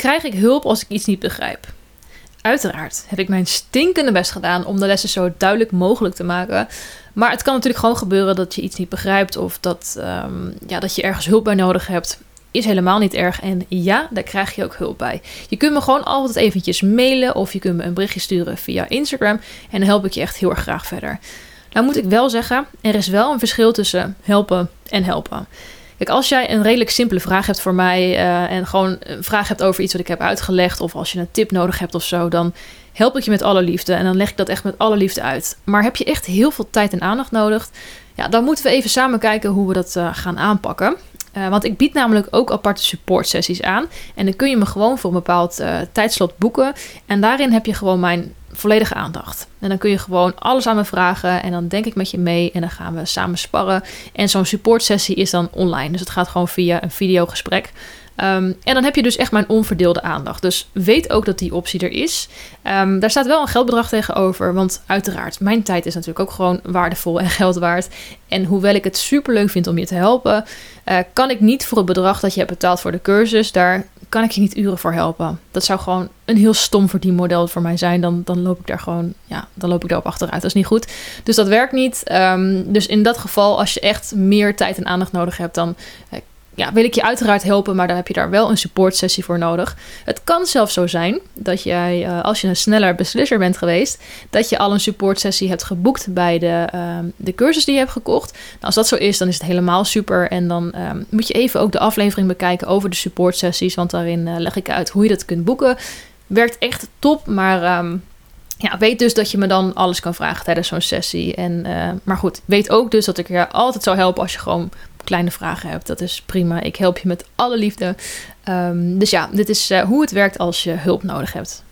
krijg ik hulp als ik iets niet begrijp? Uiteraard heb ik mijn stinkende best gedaan om de lessen zo duidelijk mogelijk te maken. Maar het kan natuurlijk gewoon gebeuren dat je iets niet begrijpt of dat, ehm, ja, dat je ergens hulp bij nodig hebt. Is helemaal niet erg. En ja, daar krijg je ook hulp bij. Je kunt me gewoon altijd eventjes mailen of je kunt me een berichtje sturen via Instagram. En dan help ik je echt heel erg graag verder. Nou moet ik wel zeggen, er is wel een verschil tussen helpen en helpen. Kijk, als jij een redelijk simpele vraag hebt voor mij uh, en gewoon een vraag hebt over iets wat ik heb uitgelegd, of als je een tip nodig hebt of zo, dan help ik je met alle liefde en dan leg ik dat echt met alle liefde uit. Maar heb je echt heel veel tijd en aandacht nodig, ja, dan moeten we even samen kijken hoe we dat uh, gaan aanpakken. Uh, want ik bied namelijk ook aparte support sessies aan. En dan kun je me gewoon voor een bepaald tijdslot boeken. En daarin heb je gewoon mijn volledige aandacht. En dan kun je gewoon alles aan me vragen en dan denk ik met je mee en dan gaan we samen sparren. En zo'n supportsessie is dan online, dus het gaat gewoon via een videogesprek. Um, en dan heb je dus echt mijn onverdeelde aandacht. Dus weet ook dat die optie er is. Um, daar staat wel een geldbedrag tegenover. Want uiteraard, mijn tijd is natuurlijk ook gewoon waardevol en geld waard. En hoewel ik het super leuk vind om je te helpen, uh, kan ik niet voor het bedrag dat je hebt betaald voor de cursus, daar kan ik je niet uren voor helpen. Dat zou gewoon een heel stom verdienmodel voor mij zijn. Dan, dan loop ik daar gewoon, ja, dan loop ik daarop achteruit. Dat is niet goed. Dus dat werkt niet. Um, dus in dat geval, als je echt meer tijd en aandacht nodig hebt, dan uh, ja, wil ik je uiteraard helpen, maar dan heb je daar wel een supportsessie voor nodig. Het kan zelfs zo zijn dat jij, uh, als je een sneller beslisser bent geweest, dat je al een supportsessie hebt geboekt bij de, uh, de cursus die je hebt gekocht. Nou, als dat zo is, dan is het helemaal super. En dan um, moet je even ook de aflevering bekijken over de supportsessies, want daarin uh, leg ik uit hoe je dat kunt boeken. Werkt echt top, maar um, ja, weet dus dat je me dan alles kan vragen tijdens zo'n sessie. En, uh, maar goed, weet ook dus dat ik je altijd zou helpen als je gewoon kleine vragen hebt. Dat is prima. Ik help je met alle liefde. Um, dus ja, dit is uh, hoe het werkt als je hulp nodig hebt.